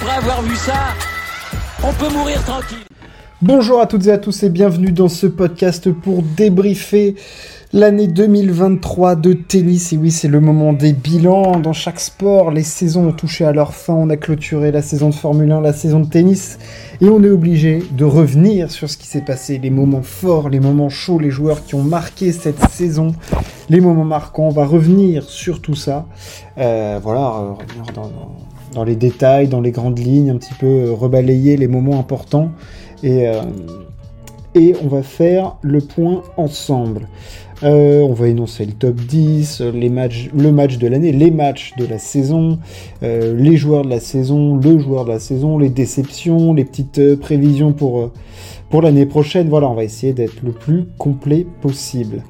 après avoir vu ça, on peut mourir tranquille. Bonjour à toutes et à tous et bienvenue dans ce podcast pour débriefer l'année 2023 de tennis. Et oui, c'est le moment des bilans. Dans chaque sport, les saisons ont touché à leur fin. On a clôturé la saison de Formule 1, la saison de tennis. Et on est obligé de revenir sur ce qui s'est passé, les moments forts, les moments chauds, les joueurs qui ont marqué cette saison, les moments marquants. On va revenir sur tout ça. Euh, voilà, revenir dans, dans, les détails, dans les grandes lignes, un petit peu euh, rebalayer les moments importants. Et, euh, et on va faire le point ensemble. Euh, on va énoncer le top 10, les matchs, le match de l'année, les matchs de la saison, les joueurs de la saison, le joueur de la saison, les déceptions, les petites prévisions pour, pour l'année prochaine. Voilà, on va essayer d'être le plus complet possible.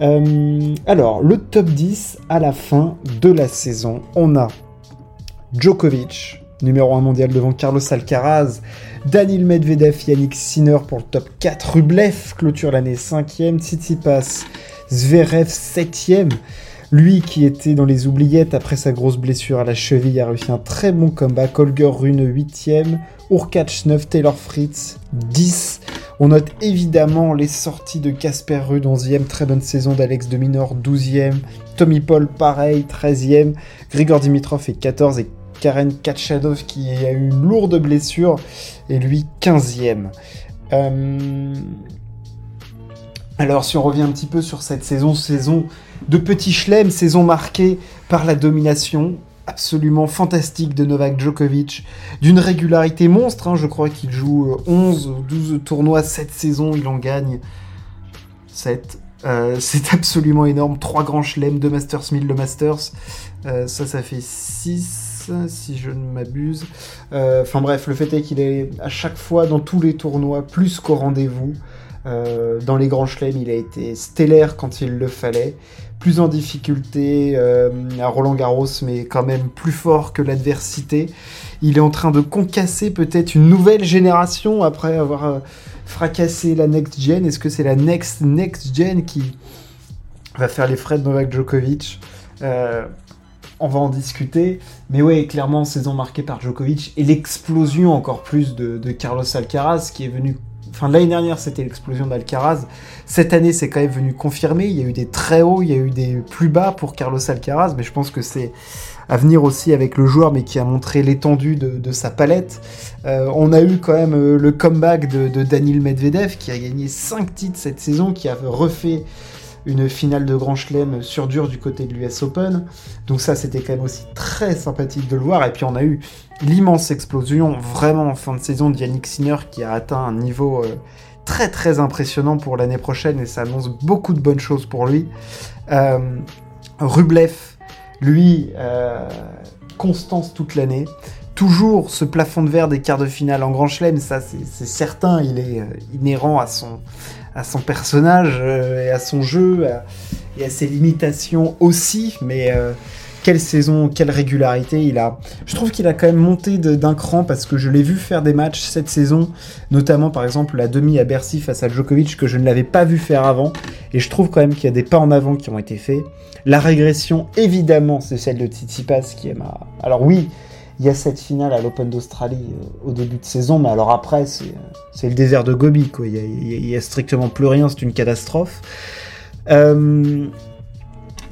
Alors, le top 10 à la fin de la saison, on a Djokovic, numéro 1 mondial devant Carlos Alcaraz, Daniel Medvedev, Yannick Sinner pour le top 4, Rublev clôture l'année 5e, Tsitsipas, Zverev 7e, lui qui était dans les oubliettes après sa grosse blessure à la cheville a réussi un très bon comeback, Holger Rune 8e, Urkac 9, Taylor Fritz 10. On note évidemment les sorties de Casper Ruud 11e, très bonne saison d'Alex de Minor 12e, Tommy Paul pareil 13e, Grigor Dimitrov est 14 et Karen Kachadov qui a eu une lourde blessure et lui 15e. Euh... Alors si on revient un petit peu sur cette saison, saison de petit chelem, saison marquée par la domination absolument fantastique de Novak Djokovic, d'une régularité monstre, hein, je crois qu'il joue 11 ou 12 tournois cette saison, il en gagne 7. Euh, c'est absolument énorme, 3 grands chelems, 2 Masters 1000, le Masters, euh, ça ça fait 6 si je ne m'abuse. Euh, enfin bref, le fait est qu'il est à chaque fois dans tous les tournois plus qu'au rendez-vous. Euh, dans les grands chelems, il a été stellaire quand il le fallait, plus en difficulté euh, à Roland Garros, mais quand même plus fort que l'adversité. Il est en train de concasser peut-être une nouvelle génération après avoir fracassé la next gen. Est-ce que c'est la next next gen qui va faire les frais de Novak Djokovic? On va en discuter. Mais ouais, clairement, saison marquée par Djokovic et l'explosion encore plus de, Carlos Alcaraz qui est venu. Enfin, l'année dernière, c'était l'explosion d'Alcaraz. Cette année, c'est quand même venu confirmer. Il y a eu des très hauts, il y a eu des plus bas pour Carlos Alcaraz, mais je pense que c'est à venir aussi avec le joueur, mais qui a montré l'étendue de, sa palette. Euh, on a eu quand même euh, le comeback de, de Daniil Medvedev, qui a gagné 5 titres cette saison, qui a refait une finale de Grand Chelem sur dur du côté de l'US Open. Donc ça, c'était quand même aussi très sympathique de le voir. Et puis on a eu l'immense explosion, vraiment en fin de saison, de Yannick Sinner qui a atteint un niveau euh, très très impressionnant pour l'année prochaine et ça annonce beaucoup de bonnes choses pour lui. Euh, Rublev, lui, euh, constance toute l'année. Toujours ce plafond de verre des quarts de finale en Grand Chelem, ça c'est certain, il est inhérent à son, à son personnage euh, et à son jeu et à ses limitations aussi, mais euh, quelle saison, quelle régularité il a. Je trouve qu'il a quand même monté d'un cran parce que je l'ai vu faire des matchs cette saison, notamment par exemple la demi à Bercy face à Djokovic que je ne l'avais pas vu faire avant, et je trouve quand même qu'il y a des pas en avant qui ont été faits. La régression, évidemment, c'est celle de Tsitsipas qui est ma... Alors oui, il y a cette finale à l'Open d'Australie euh, au début de saison, mais alors après, c'est le désert de Gobi, quoi. Il y, a, strictement plus rien, c'est une catastrophe. Euh,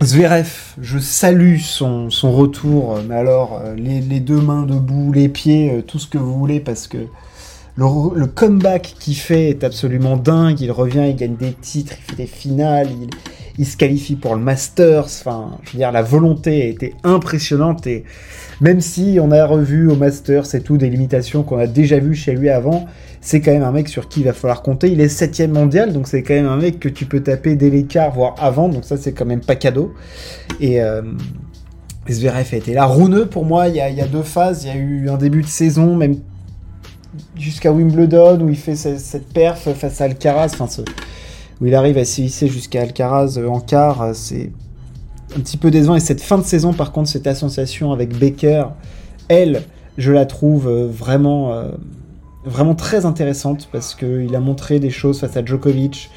Zverev, je salue son, retour, mais alors, les, les, deux mains debout, les pieds, tout ce que vous voulez, parce que le, le comeback qu'il fait est absolument dingue. Il revient, il gagne des titres, il fait des finales, il, il se qualifie pour le Masters. Enfin, je veux dire, la volonté a été impressionnante et même si on a revu au Masters et tout des limitations qu'on a déjà vues chez lui avant, c'est quand même un mec sur qui il va falloir compter. Il est septième mondial, donc c'est quand même un mec que tu peux taper dès l'écart, voire avant, donc ça c'est quand même pas cadeau. Et euh, Zverev a été là. Rouneux, pour moi, il y, a, deux phases. Il y a eu un début de saison, même jusqu'à Wimbledon, où il fait cette, perf face à Alcaraz, où il arrive à se jusqu'à Alcaraz en quart, c'est un petit peu décevant. Et cette fin de saison, par contre, cette association avec Baker, elle, je la trouve vraiment, euh, vraiment très intéressante parce qu'il a montré des choses face à Djokovic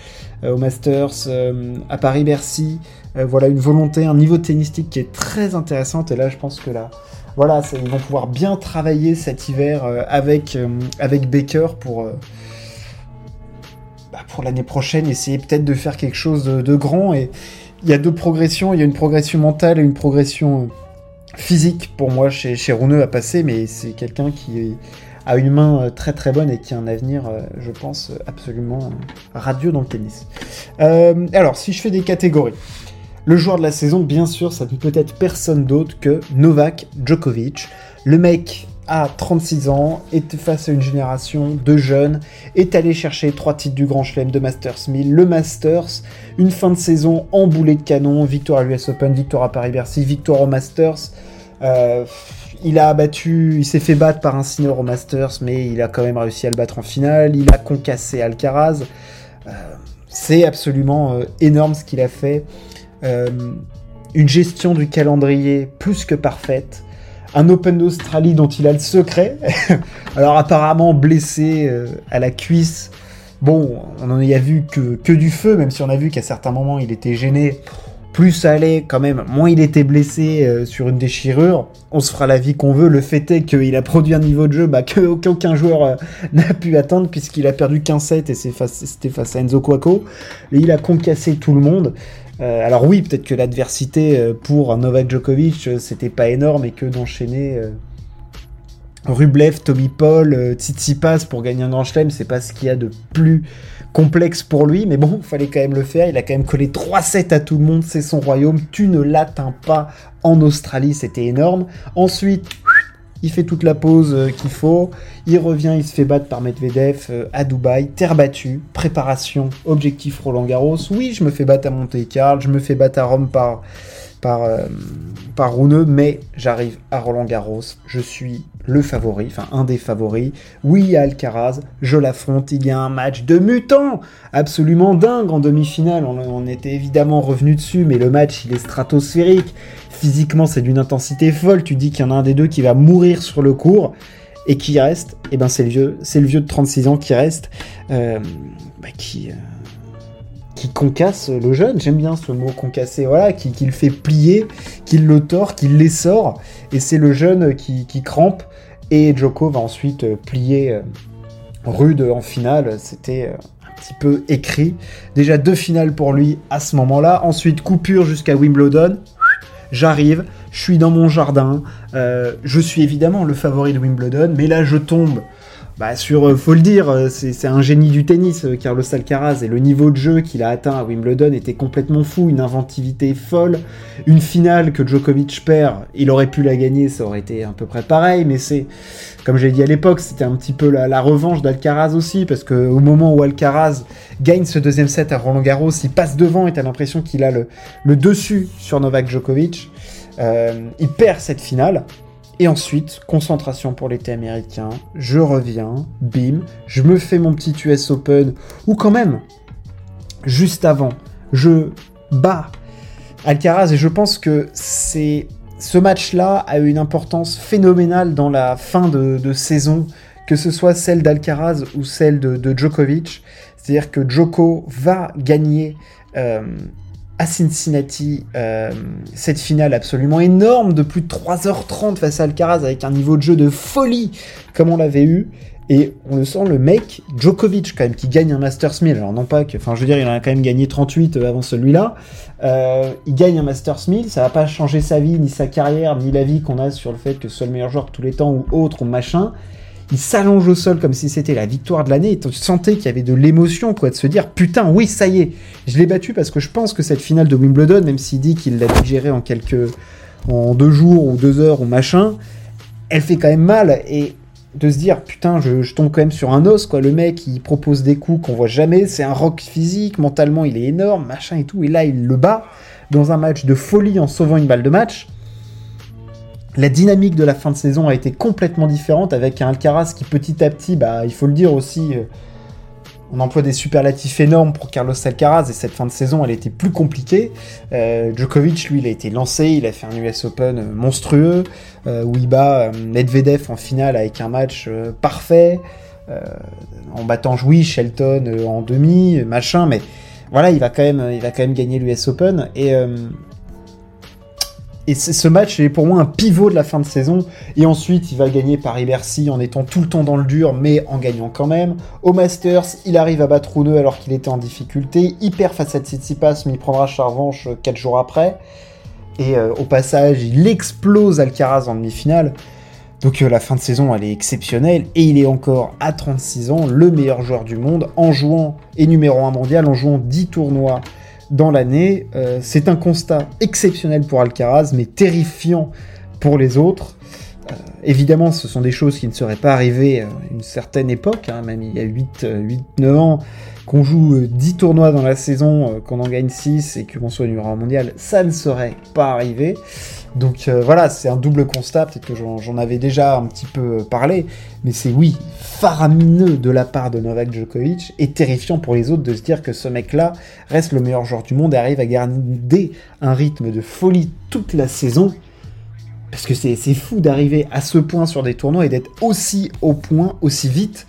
euh, au Masters, euh, à Paris-Bercy. voilà une volonté, un niveau tennistique qui est très intéressante. Et là, je pense que là, voilà, ils vont pouvoir bien travailler cet hiver avec, avec Baker pour, pour l'année prochaine, essayer peut-être de faire quelque chose de, grand. Et il y a deux progressions, il y a une progression mentale et une progression physique pour moi chez, chez Rouneux à passer, mais c'est quelqu'un qui a une main euh, très très bonne et qui a un avenir, euh, je pense, absolument radieux dans le tennis. Euh, alors, si je fais des catégories, le joueur de la saison, bien sûr, ça ne peut être personne d'autre que Novak Djokovic. Le mec a 36 ans, est face à une génération de jeunes, est allé chercher trois titres du Grand Chelem de Masters 1000, le Masters, une fin de saison en boulet de canon, victoire à l'US Open, victoire à Paris-Bercy, victoire au Masters. Euh, il a battu, il s'est fait battre par un senior au Masters, mais il a quand même réussi à le battre en finale. Il a concassé Alcaraz. Euh, c'est absolument euh, énorme ce qu'il a fait. Une gestion du calendrier plus que parfaite. Un Open d'Australie dont il a le secret. Alors apparemment blessé à la cuisse. Bon, on en a vu que, que du feu, même si on a vu qu'à certains moments il était gêné plus ça allait quand même, moins il était blessé euh, sur une déchirure. On se fera la vie qu'on veut. Le fait est qu'il a produit un niveau de jeu bah, qu'aucun joueur euh, n'a pu atteindre puisqu'il a perdu 15-7 et c'était face, à Enzo. Et il a concassé tout le monde. Euh, alors oui, peut-être que l'adversité pour Novak Djokovic, c'était pas énorme et que d'enchaîner Rublev, Tommy Paul, Tsitsipas pour gagner un Grand Chelem, c'est pas ce qu'il y a de plus complexe pour lui, mais bon, fallait quand même le faire. Il a quand même collé 3-7 à tout le monde, c'est son royaume. Tu ne l'atteins pas en Australie, c'était énorme. Ensuite, il fait toute la pause euh, qu'il faut. Il revient, il se fait battre par Medvedev euh, à Dubaï. Terre battue, préparation, objectif Roland Garros. Oui, je me fais battre à Monte Carlo, je me fais battre à Rome par par, euh, mais j'arrive à Roland Garros, je suis le favori, enfin un des favoris. Oui, Alcaraz, je l'affronte, il y a un match de mutants. Absolument dingue. En demi-finale, on, était évidemment revenu dessus, mais le match il est stratosphérique, physiquement c'est d'une intensité folle, tu dis qu'il y en a un des deux qui va mourir sur le cours, et qui reste, eh ben c'est le vieux, c'est le vieux de 36 ans qui reste, euh, bah, qui... Euh, qui concasse le jeune, j'aime bien ce mot concasser, voilà, qui, le fait plier, qui le tord, qui l'essore, et c'est le jeune qui, crampe, et Joko va ensuite euh, plier euh, rude en finale, c'était euh, un petit peu écrit. Déjà deux finales pour lui à ce moment-là, ensuite coupure jusqu'à Wimbledon, j'arrive, je suis dans mon jardin, je suis évidemment le favori de Wimbledon, mais là je tombe bah sur, euh, faut le dire, euh, c'est un génie du tennis, euh, Carlos Alcaraz, et le niveau de jeu qu'il a atteint à Wimbledon était complètement fou, une inventivité folle, une finale que Djokovic perd, il aurait pu la gagner, ça aurait été à peu près pareil, mais c'est, comme j'ai dit à l'époque, c'était un petit peu la, revanche d'Alcaraz aussi, parce que au moment où Alcaraz gagne ce deuxième set à Roland Garros, il passe devant et t'as l'impression qu'il a le, le, dessus sur Novak Djokovic, il perd cette finale, et ensuite, concentration pour l'été américain, je reviens, bim, je me fais mon petit US Open, ou quand même, juste avant, je bats Alcaraz, et je pense que c'est ce match-là a eu une importance phénoménale dans la fin de, saison, que ce soit celle d'Alcaraz ou celle de, Djokovic. C'est-à-dire que Djoko va gagner euh, à Cincinnati euh, cette finale absolument énorme de plus de 3h30 face à Alcaraz avec un niveau de jeu de folie comme on l'avait eu. Et on le sent, le mec, Djokovic quand même, qui gagne un Masters 1000. Alors non pas que, enfin je veux dire, il en a quand même gagné 38 avant celui-là. Euh, il gagne un Masters 1000, ça va pas changer sa vie, ni sa carrière, ni la vie qu'on a sur le fait que ce soit le meilleur joueur tous les temps ou autre ou machin il s'allonge au sol comme si c'était la victoire de l'année, tu sentais qu'il y avait de l'émotion, quoi, de se dire putain, oui, ça y est, je l'ai battu parce que je pense que cette finale de Wimbledon, même s'il dit qu'il l'a digérée en quelques. en deux jours ou deux heures ou machin, elle fait quand même mal, et de se dire putain, je, tombe quand même sur un os, quoi, le mec, il propose des coups qu'on voit jamais, c'est un rock physique, mentalement il est énorme, machin et tout, et là il le bat dans un match de folie en sauvant une balle de match la dynamique de la fin de saison a été complètement différente avec un Alcaraz qui petit à petit, bah, il faut le dire aussi, euh, on emploie des superlatifs énormes pour Carlos Alcaraz et cette fin de saison elle était plus compliquée. Euh, Djokovic lui il a été lancé, il a fait un US Open euh, monstrueux. Où il bat Medvedev en finale avec un match parfait. En battant oui Shelton en demi machin mais voilà il va quand même il va quand même gagner l'US Open. Et et ce match est pour moi un pivot de la fin de saison. Et ensuite, il va gagner Paris-Bercy en étant tout le temps dans le dur, mais en gagnant quand même. Au Masters, il arrive à battre Rouneux alors qu'il était en difficulté. Il perd face à Tsitsipas, mais il prendra sa revanche 4 jours après. Et euh, au passage, il explose Alcaraz en demi-finale. Donc euh, la fin de saison, elle est exceptionnelle. Et il est encore à 36 ans, le meilleur joueur du monde, en jouant, et numéro 1 mondial, en jouant 10 tournois dans l'année. Euh, c'est un constat exceptionnel pour Alcaraz, mais terrifiant pour les autres. Euh, évidemment, ce sont des choses qui ne seraient pas arrivées à une certaine époque, hein, même il y a 8-9 ans, qu'on joue 10 tournois dans la saison, qu'on en gagne 6 et qu'on soit numéro 1 mondial, ça ne serait pas arrivé. Donc euh, voilà, c'est un double constat, peut-être que j'en avais déjà un petit peu parlé, mais c'est oui, faramineux de la part de Novak Djokovic et terrifiant pour les autres de se dire que ce mec-là reste le meilleur joueur du monde et arrive à garder un rythme de folie toute la saison. Parce que c'est fou d'arriver à ce point sur des tournois et d'être aussi au point, aussi vite.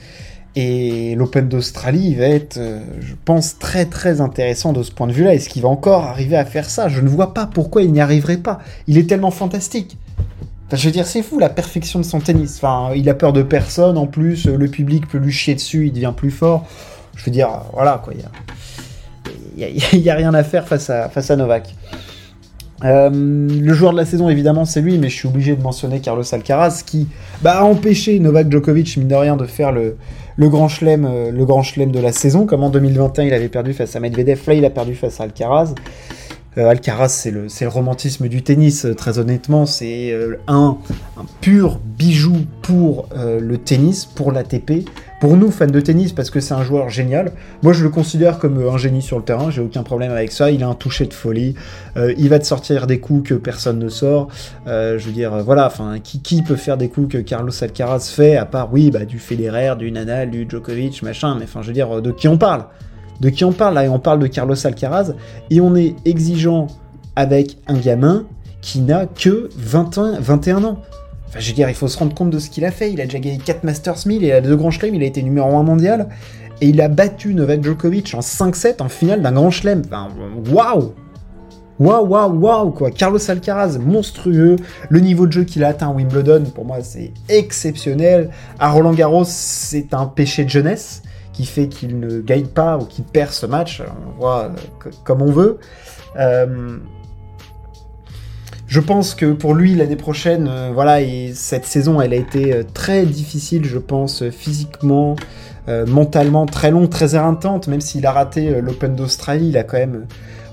Et l'Open d'Australie va être, euh, je pense, très très intéressant de ce point de vue-là. Est-ce qu'il va encore arriver à faire ça? Je ne vois pas pourquoi il n'y arriverait pas. Il est tellement fantastique. Je veux dire, c'est fou la perfection de son tennis. Enfin, il a peur de personne. En plus, le public peut lui chier dessus. Il devient plus fort. Je veux dire, voilà quoi. Il n'y a, a, rien à faire face à Novak. Euh, le joueur de la saison, évidemment, c'est lui, mais je suis obligé de mentionner Carlos Alcaraz qui bah, a empêché Novak Djokovic, mine de rien, de faire le, le grand chelem, euh, le grand chelem de la saison. Comme en 2021, il avait perdu face à Medvedev, là, il a perdu face à Alcaraz. Euh, Alcaraz, c'est le, le, romantisme du tennis, euh, très honnêtement. C'est un, un, pur bijou pour le tennis, pour l'ATP. Pour nous, fans de tennis, parce que c'est un joueur génial. Moi, je le considère comme un génie sur le terrain, j'ai aucun problème avec ça. Il a un toucher de folie. il va te sortir des coups que personne ne sort. je veux dire, voilà, enfin, qui, qui, peut faire des coups que Carlos Alcaraz fait, à part, oui, bah, du Federer, du Nadal, du Djokovic, machin, mais enfin, je veux dire, de qui on parle? De qui on parle là On parle de Carlos Alcaraz et on est exigeant avec un gamin qui n'a que 21, 21 ans. Enfin, je veux dire, il faut se rendre compte de ce qu'il a fait. Il a déjà gagné 4 Masters 1000, il a deux grands chelems, il a été numéro 1 mondial et il a battu Novak Djokovic en 5-7 en finale d'un grand chelem. Enfin, waouh Waouh, waouh, waouh, quoi. Carlos Alcaraz, monstrueux. Le niveau de jeu qu'il a atteint à Wimbledon, pour moi, c'est exceptionnel. À Roland Garros, c'est un péché de jeunesse qui fait qu'il ne gagne pas ou qu'il perd ce match. On voit euh, comme on veut. Euh, je pense que pour lui, l'année prochaine, euh, voilà, et cette saison, elle a été très difficile, je pense, physiquement, mentalement, très longue, très éreintante, même s'il a raté l'Open d'Australie, il a quand même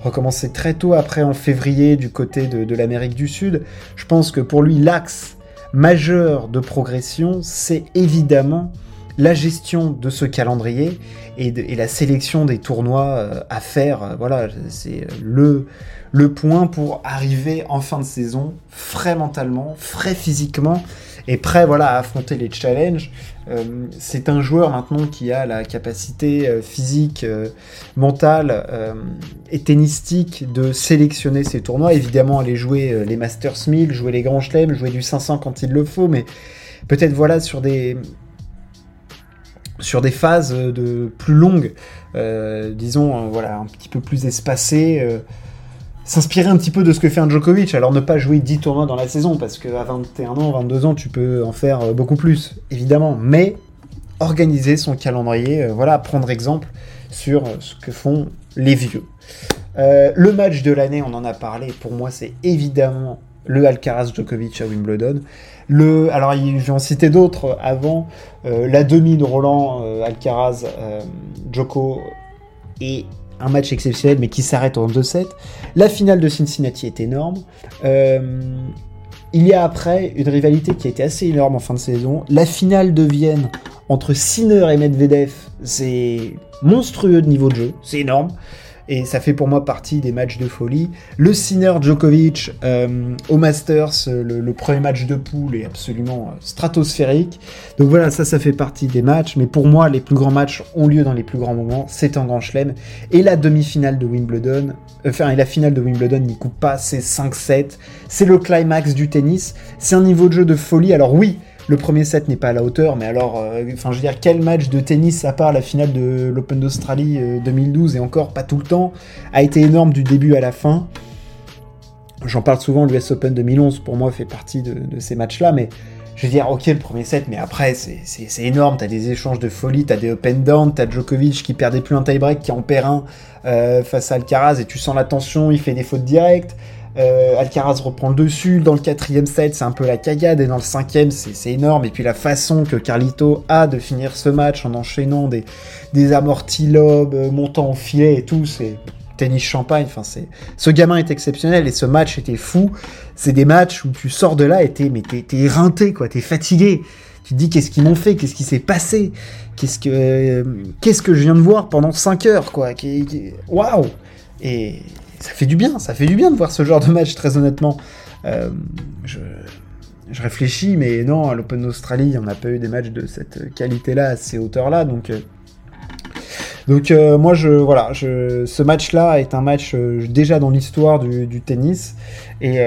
recommencé très tôt après en février du côté de, de l'Amérique du Sud. Je pense que pour lui, l'axe majeur de progression, c'est évidemment la gestion de ce calendrier et, la sélection des tournois euh, à faire. Euh, voilà, c'est le, le point pour arriver en fin de saison frais mentalement, frais physiquement et prêt voilà, à affronter les challenges. Euh, c'est un joueur maintenant qui a la capacité physique, mentale et tennistique de sélectionner ses tournois. Évidemment, aller jouer les Masters 1000, jouer les Grands Chelems, jouer du 500 quand il le faut, mais peut-être voilà sur des, sur des phases de plus longues, euh, disons, euh, voilà, un petit peu plus espacées, euh, s'inspirer un petit peu de ce que fait un Djokovic. Alors ne pas jouer 10 tournois dans la saison, parce qu'à 21 ans, 22 ans, tu peux en faire beaucoup plus, évidemment, mais organiser son calendrier, voilà, prendre exemple sur ce que font les vieux. le match de l'année, on en a parlé, pour moi c'est évidemment le Alcaraz Djokovic à Wimbledon. Le, alors, je vais en citer d'autres avant. Euh, la demi de Roland euh, Alcaraz euh, Djoko est un match exceptionnel, mais qui s'arrête en 2-7. La finale de Cincinnati est énorme. il y a après une rivalité qui a été assez énorme en fin de saison. La finale de Vienne entre Sinner et Medvedev, c'est monstrueux de niveau de jeu, c'est énorme et ça fait pour moi partie des matchs de folie. Le Sinner Djokovic euh, au Masters, le, premier match de poule est absolument euh, stratosphérique. Donc voilà, ça, ça fait partie des matchs. Mais pour moi, les plus grands matchs ont lieu dans les plus grands moments. C'est un grand chelem. Et la demi-finale de Wimbledon, euh, enfin, la finale de Wimbledon n'y coupe pas, c'est 5-7. C'est le climax du tennis. C'est un niveau de jeu de folie. Alors oui, le premier set n'est pas à la hauteur, mais alors, euh, enfin, je veux dire, quel match de tennis, à part la finale de l'Open d'Australie 2012 euh, et encore pas tout le temps, a été énorme du début à la fin? J'en parle souvent, l'US Open 2011 pour moi fait partie de, ces matchs-là, mais je veux dire, ok, le premier set, mais après, c'est énorme. T'as des échanges de folie, t'as des open down, t'as Djokovic qui perdait plus un tie-break, qui en perd un euh, face à Alcaraz, et tu sens la tension, il fait des fautes directes. Euh, Alcaraz reprend le dessus. Dans le quatrième set, c'est un peu la cagade. Et dans le cinquième, c'est énorme. Et puis la façon que Carlito a de finir ce match en enchaînant des, des amortis lobes, euh, montant au filet et tout, c'est tennis champagne. Enfin, c'est ce gamin est exceptionnel et ce match était fou. C'est des matchs où tu sors de là et t'es mais t'es éreinté quoi, t'es fatigué. Tu te dis qu'est-ce qu'ils m'ont fait, qu'est-ce qui s'est passé, qu'est-ce que euh, qu'est-ce que je viens de voir pendant 5 heures quoi? Waouh Et ça fait du bien, ça fait du bien de voir ce genre de match très honnêtement. Euh, je, réfléchis, mais non, à l'Open d'Australie, on n'a pas eu des matchs de cette qualité-là, à ces hauteurs-là, donc euh, donc euh, moi, je, voilà, je, ce match-là est un match déjà dans l'histoire du, tennis. Et,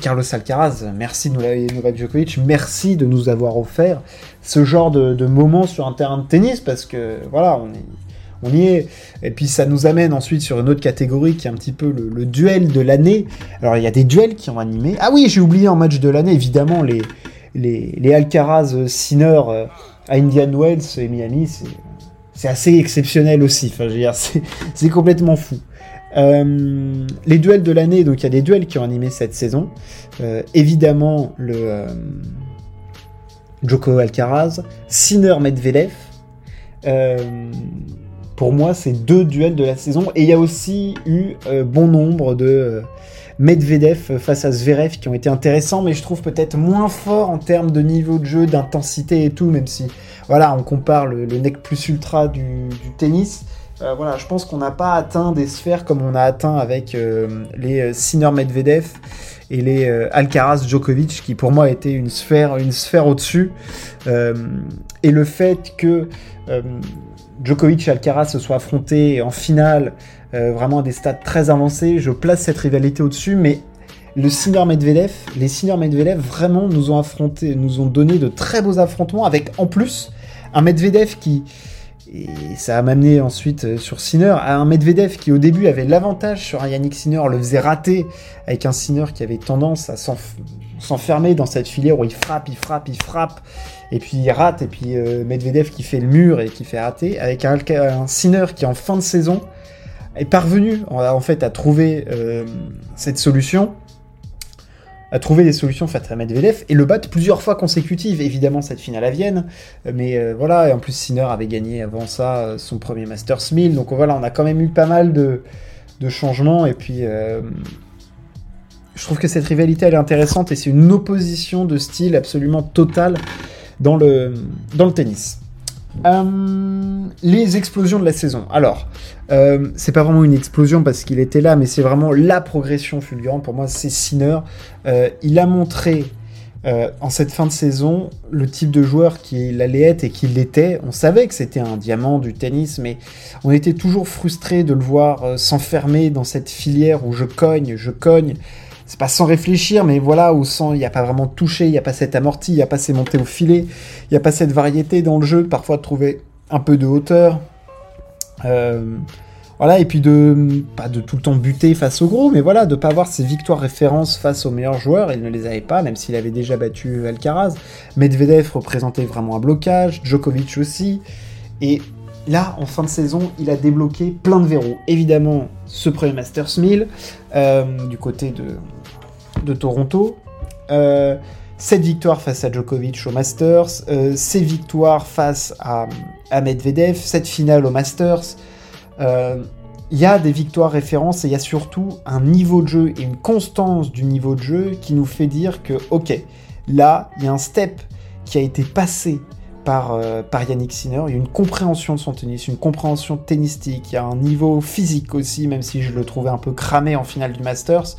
Carlos Alcaraz, merci de nous Novak Djokovic, merci de nous avoir offert ce genre de moment sur un terrain de tennis parce que voilà, on est, on y est. Et puis ça nous amène ensuite sur une autre catégorie qui est un petit peu le, duel de l'année. Alors il y a des duels qui ont animé. Ah oui, j'ai oublié en match de l'année, évidemment, les, les, Alcaraz Sinner à Indian Wells et Miami, c'est assez exceptionnel aussi. Enfin, c'est complètement fou. Euh, les duels de l'année, donc il y a des duels qui ont animé cette saison. Euh, évidemment, le euh, Joko Alcaraz, Sinner Medvedev. Pour moi, c'est deux duels de la saison. Et il y a aussi eu bon nombre de Medvedev face à Zverev qui ont été intéressants, mais je trouve peut-être moins fort en termes de niveau de jeu, d'intensité et tout, même si voilà, on compare le, le nec plus ultra du, tennis. Euh, voilà, je pense qu'on n'a pas atteint des sphères comme on a atteint avec euh, les euh, Sinner Medvedev et les Alcaraz Djokovic, qui pour moi étaient une sphère, une sphère au-dessus. et le fait que Djokovic et Alcaraz se soient affrontés en finale, vraiment à des stades très avancés, je place cette rivalité au-dessus, mais le Sinner Medvedev, les Sinner Medvedev vraiment nous ont affronté, nous ont donné de très beaux affrontements avec en plus un Medvedev qui et ça a m'amené ensuite euh, sur Sinner à un Medvedev qui au début avait l'avantage sur un Yannick Sinner, le faisait rater avec un Sinner qui avait tendance à s'enfermer dans cette filière où il frappe, il frappe, il frappe, et puis il rate, et puis euh, Medvedev qui fait le mur et qui fait rater, avec un, Sinner qui en fin de saison est parvenu en, fait à trouver euh, cette solution à trouver des solutions face à Medvedev et le battre plusieurs fois consécutives. Évidemment, cette finale à Vienne, mais euh, voilà, et en plus Sinner avait gagné avant ça euh, son premier Masters 1000, donc voilà, on a quand même eu pas mal de, changements, et puis euh, je trouve que cette rivalité elle est intéressante et c'est une opposition de style absolument totale dans le, dans le tennis. Euh, les explosions de la saison. Alors, euh, c'est pas vraiment une explosion parce qu'il était là, mais c'est vraiment la progression fulgurante. Pour moi, c'est Sinner. Euh, il a montré en cette fin de saison le type de joueur qu'il allait être et qu'il l'était. On savait que c'était un diamant du tennis, mais on était toujours frustré de le voir s'enfermer dans cette filière où je cogne, je cogne c'est pas sans réfléchir, mais voilà, où sans, il n'y a pas vraiment touché, il n'y a pas cette amorti, il n'y a pas ces montées au filet, il n'y a pas cette variété dans le jeu, parfois de trouver un peu de hauteur. Euh, voilà, et puis de, pas de tout le temps buter face au gros, mais voilà, de pas avoir ses victoires références face aux meilleurs joueurs, il ne les avait pas, même s'il avait déjà battu Alcaraz. Medvedev représentait vraiment un blocage, Djokovic aussi, et là, en fin de saison, il a débloqué plein de verrous. Évidemment, ce premier Masters 1000, euh, du côté de, de Toronto. Euh, cette victoire face à Djokovic au Masters, euh, ces victoires face à, Medvedev, cette finale au Masters. Euh, il y a des victoires références et il y a surtout un niveau de jeu et une constance du niveau de jeu qui nous fait dire que, ok, là, il y a un step qui a été passé par, par Yannick Sinner. Il y a une compréhension de son tennis, une compréhension tennistique. Il y a un niveau physique aussi, même si je le trouvais un peu cramé en finale du Masters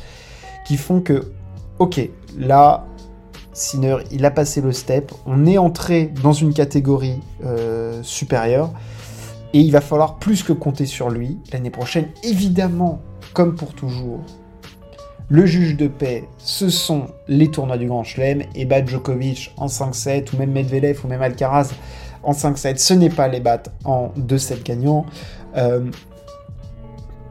qui font que, ok, là, Sinner, il a passé le step, on est entré dans une catégorie euh, supérieure, et il va falloir plus que compter sur lui l'année prochaine. Évidemment, comme pour toujours, le juge de paix, ce sont les tournois du Grand Chelem, et bat Djokovic en 5-7, ou même Medvedev, ou même Alcaraz en 5-7, ce n'est pas les battes en 2-7 gagnants. Euh,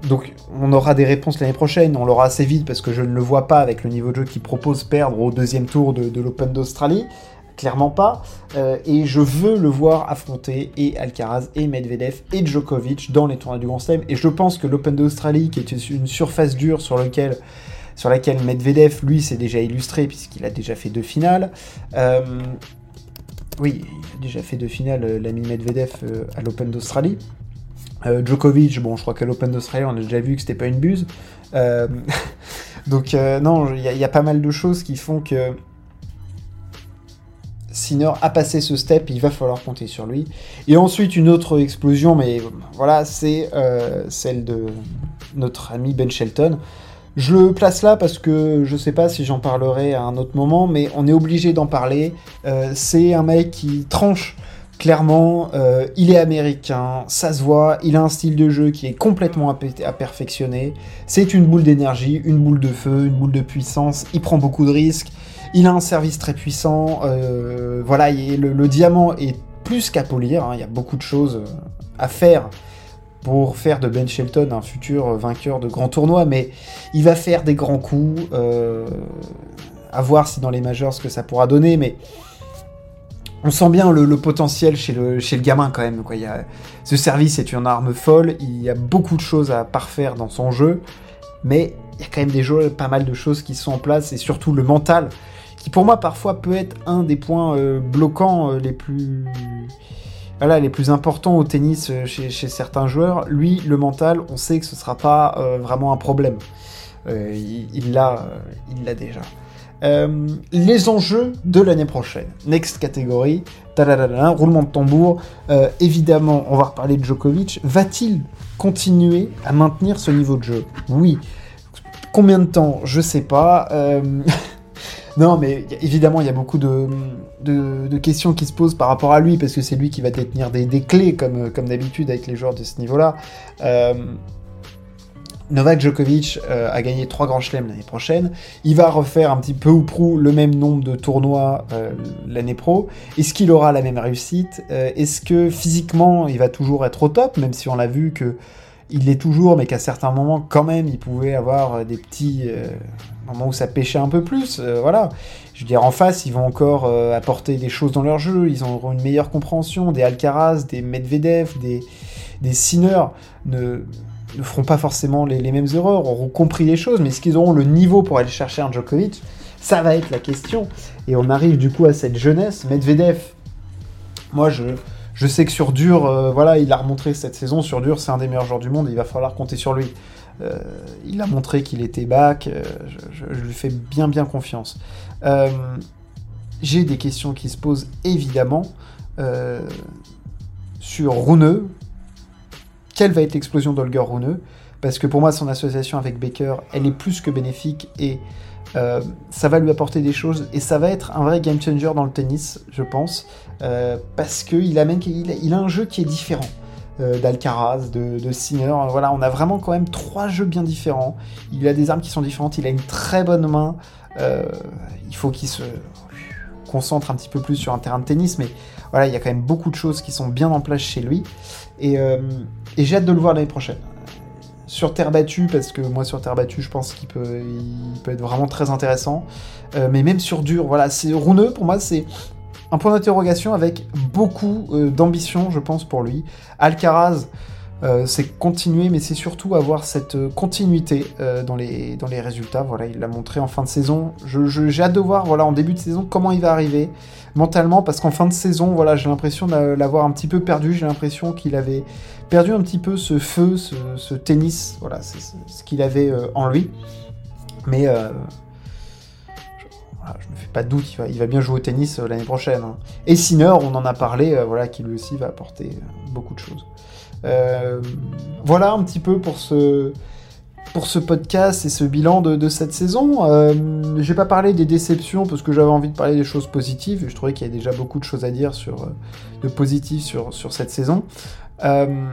donc on aura des réponses l'année prochaine, on l'aura assez vite parce que je ne le vois pas avec le niveau de jeu qu'il propose perdre au deuxième tour de, l'Open d'Australie, clairement pas. Euh, et je veux le voir affronter et Alcaraz et Medvedev et Djokovic dans les tournois du Grand Slam. Et je pense que l'Open d'Australie, qui est une surface dure sur, laquelle Medvedev, lui, s'est déjà illustré puisqu'il a déjà fait deux finales. Euh, oui, il a déjà fait deux finales, euh, l'ami Medvedev à l'Open d'Australie. Euh, Djokovic, bon, je crois qu'à l'Open d'Australie, on a déjà vu que c'était pas une buse. Euh, donc, euh, non, il y, a pas mal de choses qui font que Sinner a passé ce step, il va falloir compter sur lui. Et ensuite, une autre explosion, mais voilà, c'est celle de notre ami Ben Shelton. Je le place là parce que je sais pas si j'en parlerai à un autre moment, mais on est obligé d'en parler. c'est un mec qui tranche Clairement, euh, il est américain, ça se voit, il a un style de jeu qui est complètement à, perfectionner. C'est une boule d'énergie, une boule de feu, une boule de puissance. Il prend beaucoup de risques. Il a un service très puissant. Euh, voilà, le, diamant est plus qu'à polir. Hein. Il y a beaucoup de choses à faire pour faire de Ben Shelton un futur vainqueur de grands tournois, mais il va faire des grands coups. Euh, à voir si dans les majors ce que ça pourra donner, mais on sent bien le, potentiel chez le, chez gamin quand même. Ce service est une arme folle, il y a beaucoup de choses à parfaire dans son jeu, mais il y a quand même des jeux, pas mal de choses qui sont en place, et surtout le mental, qui pour moi parfois peut être un des points euh, bloquants euh, les plus... Voilà, les plus importants au tennis euh, chez, certains joueurs. Lui, le mental, on sait que ce sera pas vraiment un problème. il l'a il l'a déjà. Euh, les enjeux de l'année prochaine. Next catégorie, roulement de tambour. Euh, évidemment, on va reparler de Djokovic. Va-t-il continuer à maintenir ce niveau de jeu? Oui. Combien de temps? Je sais pas. Euh, non, mais évidemment, il y a beaucoup de, questions qui se posent par rapport à lui, parce que c'est lui qui va détenir des, clés, comme d'habitude avec les joueurs de ce niveau-là. Novak Djokovic euh, a gagné trois grands chelems l'année prochaine. Il va refaire un petit peu ou prou le même nombre de tournois euh, l'année pro. Est-ce qu'il aura la même réussite? Euh, Est-ce que physiquement il va toujours être au top, même si on l'a vu que il l'est toujours, mais qu'à certains moments quand même il pouvait avoir des petits moments où ça pêchait un peu plus? voilà. Je veux dire, en face, ils vont encore apporter des choses dans leur jeu. Ils auront une meilleure compréhension. Des Alcaraz, des Medvedev, des, des Sinner. Ne ne feront pas forcément les, mêmes erreurs, auront compris les choses, mais est-ce qu'ils auront le niveau pour aller chercher un Djokovic Ça va être la question. Et on arrive du coup à cette jeunesse. Medvedev, moi je, sais que sur dur, euh, voilà, il a remontré cette saison. Sur dur, c'est un des meilleurs joueurs du monde. il va falloir compter sur lui. Euh, il a montré qu'il était back. Euh, je, lui fais bien bien confiance. J'ai des questions qui se posent évidemment sur Runeux, quelle va être l'explosion d'Olger Rune Parce que pour moi, son association avec Baker, elle est plus que bénéfique et euh, ça va lui apporter des choses et ça va être un vrai game changer dans le tennis, je pense, euh, parce qu'il a, il a un jeu qui est différent. Euh, d'Alcaraz, de, de. Voilà, on a vraiment quand même trois jeux bien différents. Il a des armes qui sont différentes, il a une très bonne main. il faut qu'il se concentre un petit peu plus sur un terrain de tennis, mais voilà, il y a quand même beaucoup de choses qui sont bien en place chez lui. Et, et j'ai hâte de le voir l'année prochaine. Sur terre battue, parce que moi sur terre battue, je pense qu'il peut, il peut être vraiment très intéressant. Euh, mais même sur dur, voilà, c'est Rouneux, pour moi, c'est un point d'interrogation avec beaucoup euh, d'ambition, je pense, pour lui. Alcaraz, euh, c'est continuer, mais c'est surtout avoir cette continuité dans, les, dans les résultats. Voilà, il l'a montré en fin de saison. j'ai hâte de voir, voilà, en début de saison, comment il va arriver mentalement, parce qu'en fin de saison, voilà, j'ai l'impression de l'avoir un petit peu perdu. J'ai l'impression qu'il avait perdu un petit peu ce feu, ce, tennis, voilà, ce qu'il avait euh, en lui. Mais euh, je, me fais pas de doute, il va, bien jouer au tennis euh, l'année prochaine. Hein. Et Sinner, on en a parlé, voilà, qui lui aussi va apporter beaucoup de choses. Voilà un petit peu pour ce, pour ce podcast et ce bilan de, cette saison. Euh, j'ai pas parlé des déceptions parce que j'avais envie de parler des choses positives. Je trouvais qu'il y a déjà beaucoup de choses à dire sur, de positif sur, sur cette saison. Euh,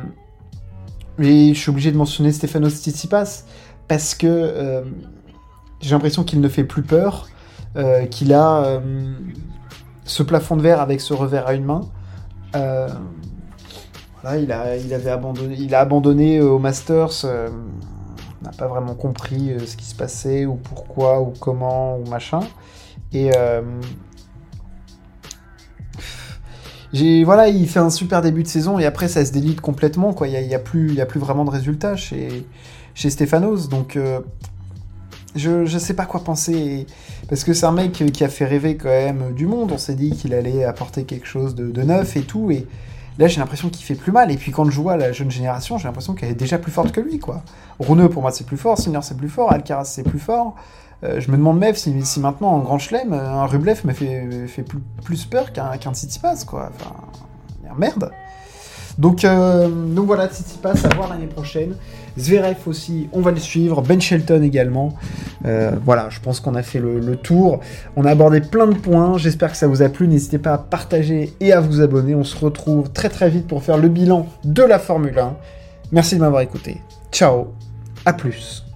je suis obligé de mentionner Stefanos Tsitsipas parce que euh, j'ai l'impression qu'il ne fait plus peur, euh, qu'il a ce plafond de verre avec ce revers à une main. Il, a, il, avait abandonné, il a abandonné au Masters. on n'a pas vraiment compris ce qui se passait, ou pourquoi, ou comment, ou machin. Et voilà, il fait un super début de saison et après ça se délite complètement quoi. Il y a, plus, y a plus vraiment de résultats chez chez Stefanos. Donc je je sais pas quoi penser parce que c'est un mec qui a fait rêver quand même du monde. On s'est dit qu'il allait apporter quelque chose de, neuf et tout et là j'ai l'impression qu'il fait plus mal. Et puis quand je vois la jeune génération, j'ai l'impression qu'elle est déjà plus forte que lui quoi. Runeux pour moi c'est plus fort, Sinner c'est plus fort, Alcaraz c'est plus fort. Euh, je me demande même si, maintenant en Grand Chelem, un Rublev me fait, plus peur qu'un qu Tsitsipas, quoi. Enfin, merde. Donc, euh, donc voilà, Tsitsipas, à voir l'année prochaine. Zverev aussi, on va le suivre. Ben Shelton également. Euh, voilà, je pense qu'on a fait le, tour. On a abordé plein de points. J'espère que ça vous a plu. N'hésitez pas à partager et à vous abonner. On se retrouve très très vite pour faire le bilan de la Formule 1. Merci de m'avoir écouté. Ciao, à plus.